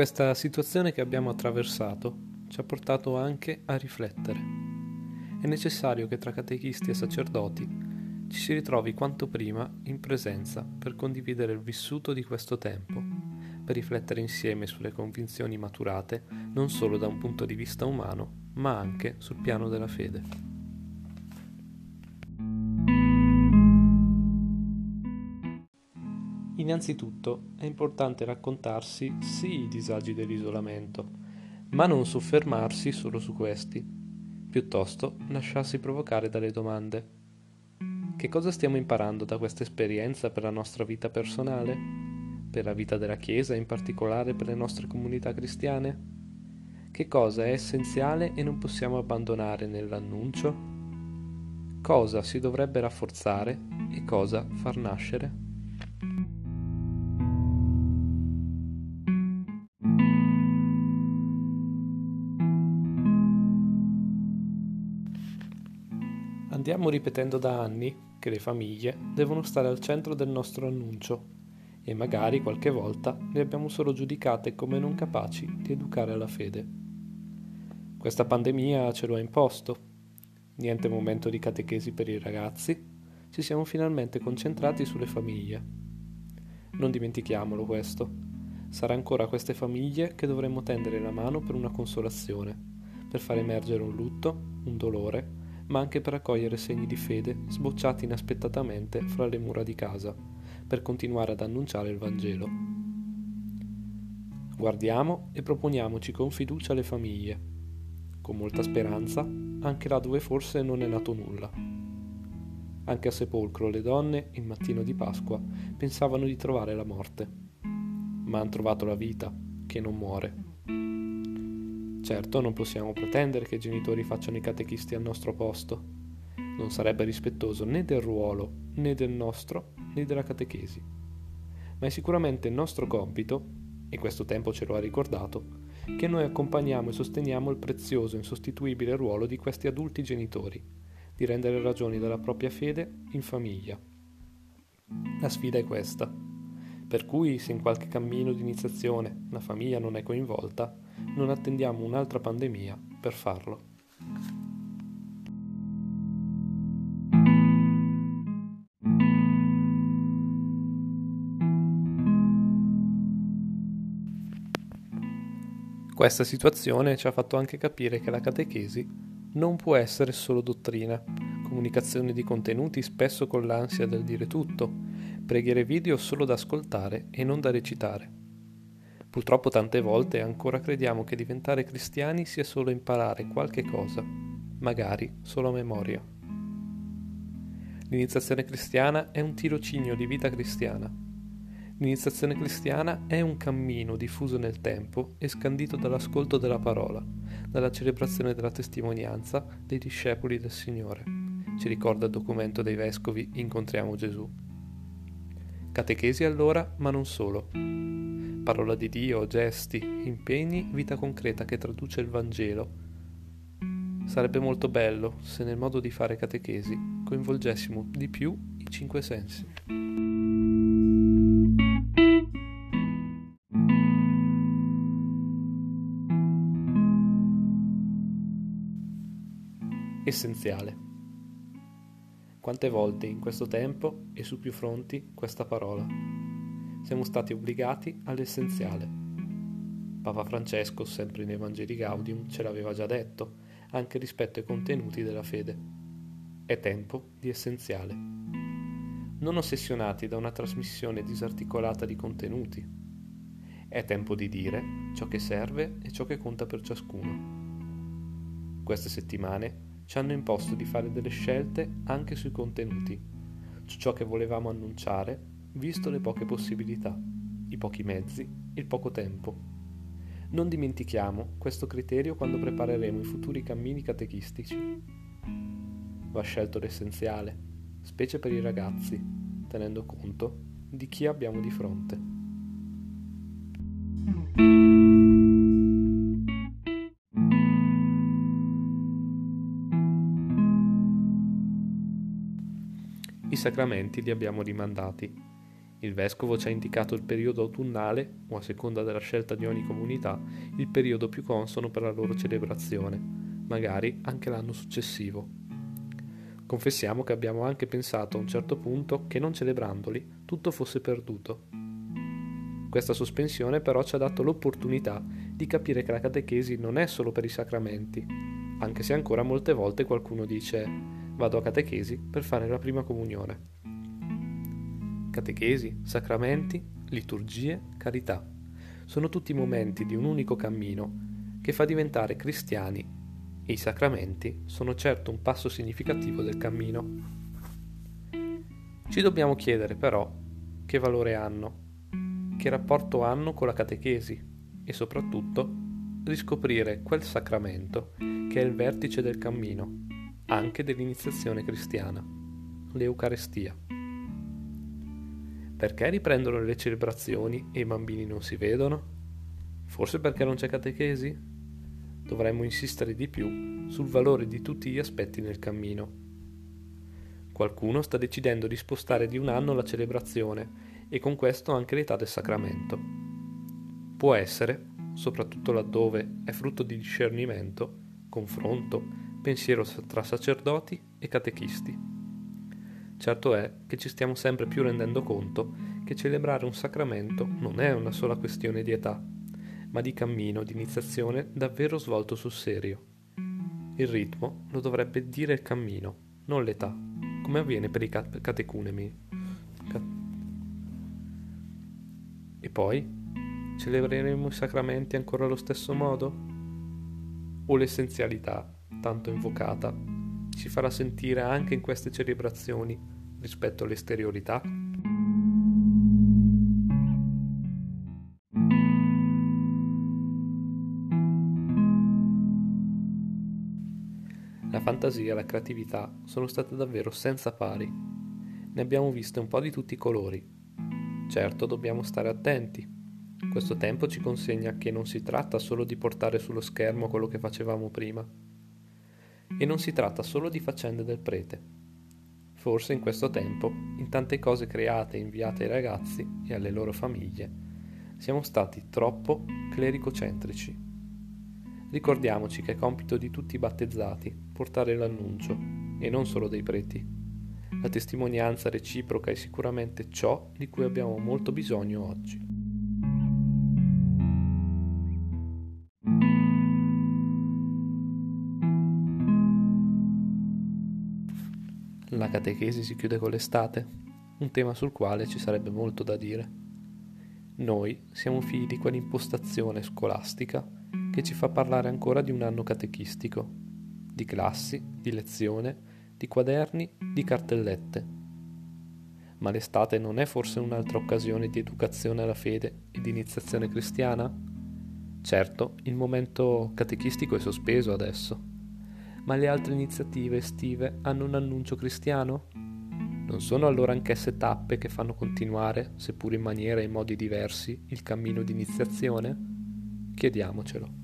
Questa situazione che abbiamo attraversato ci ha portato anche a riflettere. È necessario che tra catechisti e sacerdoti ci si ritrovi quanto prima in presenza per condividere il vissuto di questo tempo, per riflettere insieme sulle convinzioni maturate non solo da un punto di vista umano, ma anche sul piano della fede. Innanzitutto è importante raccontarsi sì i disagi dell'isolamento, ma non soffermarsi solo su questi, piuttosto lasciarsi provocare dalle domande. Che cosa stiamo imparando da questa esperienza per la nostra vita personale? Per la vita della Chiesa, in particolare per le nostre comunità cristiane? Che cosa è essenziale e non possiamo abbandonare nell'annuncio? Cosa si dovrebbe rafforzare e cosa far nascere? Andiamo ripetendo da anni che le famiglie devono stare al centro del nostro annuncio e magari qualche volta le abbiamo solo giudicate come non capaci di educare alla fede. Questa pandemia ce lo ha imposto. Niente momento di catechesi per i ragazzi, ci siamo finalmente concentrati sulle famiglie. Non dimentichiamolo questo. Sarà ancora a queste famiglie che dovremo tendere la mano per una consolazione, per far emergere un lutto, un dolore, ma anche per accogliere segni di fede sbocciati inaspettatamente fra le mura di casa, per continuare ad annunciare il Vangelo. Guardiamo e proponiamoci con fiducia le famiglie, con molta speranza, anche là dove forse non è nato nulla. Anche a sepolcro le donne, il mattino di Pasqua, pensavano di trovare la morte, ma hanno trovato la vita, che non muore. Certo, non possiamo pretendere che i genitori facciano i catechisti al nostro posto. Non sarebbe rispettoso né del ruolo, né del nostro, né della catechesi. Ma è sicuramente il nostro compito, e questo tempo ce lo ha ricordato, che noi accompagniamo e sosteniamo il prezioso e insostituibile ruolo di questi adulti genitori, di rendere ragioni della propria fede in famiglia. La sfida è questa. Per cui, se in qualche cammino di iniziazione la famiglia non è coinvolta, non attendiamo un'altra pandemia per farlo. Questa situazione ci ha fatto anche capire che la catechesi non può essere solo dottrina, comunicazione di contenuti spesso con l'ansia del dire tutto, preghiere video solo da ascoltare e non da recitare. Purtroppo tante volte ancora crediamo che diventare cristiani sia solo imparare qualche cosa, magari solo a memoria. L'iniziazione cristiana è un tirocinio di vita cristiana. L'iniziazione cristiana è un cammino diffuso nel tempo e scandito dall'ascolto della parola, dalla celebrazione della testimonianza dei discepoli del Signore. Ci ricorda il documento dei vescovi Incontriamo Gesù. Catechesi allora, ma non solo parola di Dio, gesti, impegni, vita concreta che traduce il Vangelo. Sarebbe molto bello se nel modo di fare catechesi coinvolgessimo di più i cinque sensi. Essenziale. Quante volte in questo tempo e su più fronti questa parola? Siamo stati obbligati all'essenziale. Papa Francesco, sempre in Evangeli Gaudium, ce l'aveva già detto, anche rispetto ai contenuti della fede. È tempo di essenziale. Non ossessionati da una trasmissione disarticolata di contenuti. È tempo di dire ciò che serve e ciò che conta per ciascuno. Queste settimane ci hanno imposto di fare delle scelte anche sui contenuti, su ciò che volevamo annunciare visto le poche possibilità, i pochi mezzi, il poco tempo. Non dimentichiamo questo criterio quando prepareremo i futuri cammini catechistici. Va scelto l'essenziale, specie per i ragazzi, tenendo conto di chi abbiamo di fronte. I sacramenti li abbiamo rimandati Il vescovo ci ha indicato il periodo autunnale, o a seconda della scelta di ogni comunità, il periodo più consono per la loro celebrazione, magari anche l'anno successivo. Confessiamo che abbiamo anche pensato a un certo punto che non celebrandoli tutto fosse perduto. Questa sospensione però ci ha dato l'opportunità di capire che la catechesi non è solo per i sacramenti, anche se ancora molte volte qualcuno dice vado a catechesi per fare la prima comunione catechesi, sacramenti, liturgie, carità. Sono tutti momenti di un unico cammino che fa diventare cristiani e i sacramenti sono certo un passo significativo del cammino. Ci dobbiamo chiedere però che valore hanno, che rapporto hanno con la catechesi e soprattutto riscoprire quel sacramento che è il vertice del cammino, anche dell'iniziazione cristiana, l'Eucarestia. Perché riprendono le celebrazioni e i bambini non si vedono? Forse perché non c'è catechesi? Dovremmo insistere di più sul valore di tutti gli aspetti nel cammino. Qualcuno sta decidendo di spostare di un anno la celebrazione e con questo anche l'età del sacramento. Può essere, soprattutto laddove è frutto di discernimento, confronto, pensiero tra sacerdoti e catechisti. Certo è che ci stiamo sempre più rendendo conto che celebrare un sacramento non è una sola questione di età, ma di cammino di iniziazione davvero svolto sul serio. Il ritmo lo dovrebbe dire il cammino, non l'età, come avviene per i catecunemi. E poi? Celebreremo i sacramenti ancora allo stesso modo? O l'essenzialità, tanto invocata, ci farà sentire anche in queste celebrazioni rispetto all'esteriorità? La fantasia e la creatività sono state davvero senza pari. Ne abbiamo viste un po' di tutti i colori. Certo dobbiamo stare attenti. Questo tempo ci consegna che non si tratta solo di portare sullo schermo quello che facevamo prima e non si tratta solo di faccende del prete. Forse in questo tempo, in tante cose create e inviate ai ragazzi e alle loro famiglie, siamo stati troppo clericocentrici. Ricordiamoci che è compito di tutti i battezzati portare l'annuncio, e non solo dei preti. La testimonianza reciproca è sicuramente ciò di cui abbiamo molto bisogno oggi. La catechesi si chiude con l'estate, un tema sul quale ci sarebbe molto da dire. Noi siamo figli di quell'impostazione scolastica che ci fa parlare ancora di un anno catechistico, di classi, di lezione, di quaderni, di cartellette. Ma l'estate non è forse un'altra occasione di educazione alla fede e di iniziazione cristiana? Certo, il momento catechistico è sospeso adesso ma le altre iniziative estive hanno un annuncio cristiano? Non sono allora anch'esse tappe che fanno continuare, seppur in maniera e in modi diversi, il cammino di iniziazione? Chiediamocelo.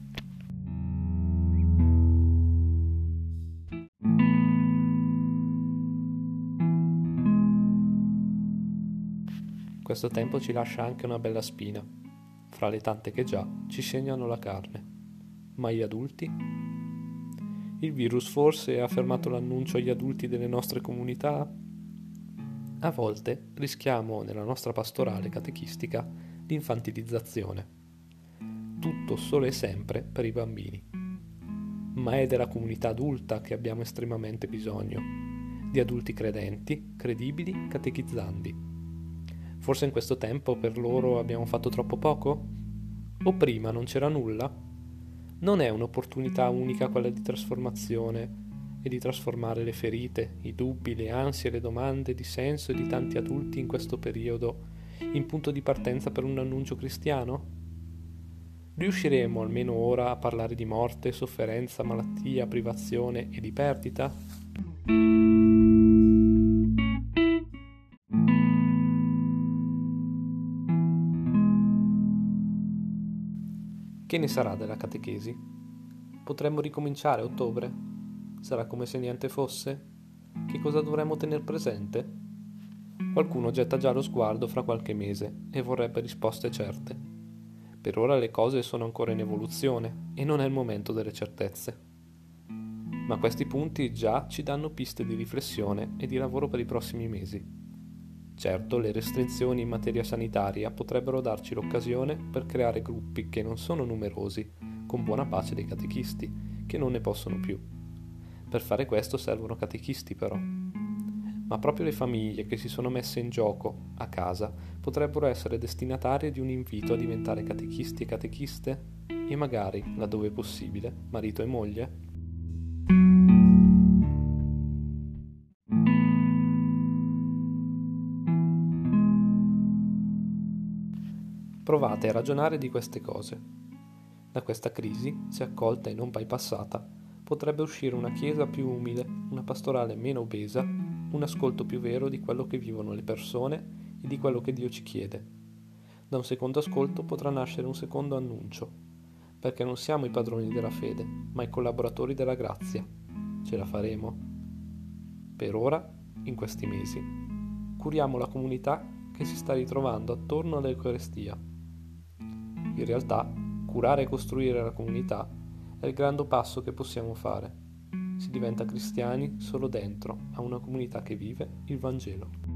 Questo tempo ci lascia anche una bella spina, fra le tante che già ci segnano la carne. Ma gli adulti? Il virus forse ha fermato l'annuncio agli adulti delle nostre comunità? A volte rischiamo nella nostra pastorale catechistica l'infantilizzazione. Tutto solo e sempre per i bambini. Ma è della comunità adulta che abbiamo estremamente bisogno, di adulti credenti, credibili, catechizzanti. Forse in questo tempo per loro abbiamo fatto troppo poco? O prima non c'era nulla? Non è un'opportunità unica quella di trasformazione e di trasformare le ferite, i dubbi, le ansie, le domande di senso di tanti adulti in questo periodo in punto di partenza per un annuncio cristiano? Riusciremo almeno ora a parlare di morte, sofferenza, malattia, privazione e di perdita? Che ne sarà della catechesi? Potremmo ricominciare a ottobre? Sarà come se niente fosse? Che cosa dovremmo tenere presente? Qualcuno getta già lo sguardo fra qualche mese e vorrebbe risposte certe. Per ora le cose sono ancora in evoluzione e non è il momento delle certezze. Ma questi punti già ci danno piste di riflessione e di lavoro per i prossimi mesi. Certo, le restrizioni in materia sanitaria potrebbero darci l'occasione per creare gruppi che non sono numerosi, con buona pace dei catechisti, che non ne possono più. Per fare questo servono catechisti però ma proprio le famiglie che si sono messe in gioco a casa potrebbero essere destinatarie di un invito a diventare catechisti e catechiste e magari, laddove possibile, marito e moglie? Provate a ragionare di queste cose. Da questa crisi, se accolta e non bypassata, potrebbe uscire una chiesa più umile, una pastorale meno obesa un ascolto più vero di quello che vivono le persone e di quello che Dio ci chiede. Da un secondo ascolto potrà nascere un secondo annuncio, perché non siamo i padroni della fede, ma i collaboratori della grazia. Ce la faremo? Per ora, in questi mesi, curiamo la comunità che si sta ritrovando attorno all'Eucarestia. In realtà, curare e costruire la comunità è il grande passo che possiamo fare si diventa cristiani solo dentro a una comunità che vive il Vangelo.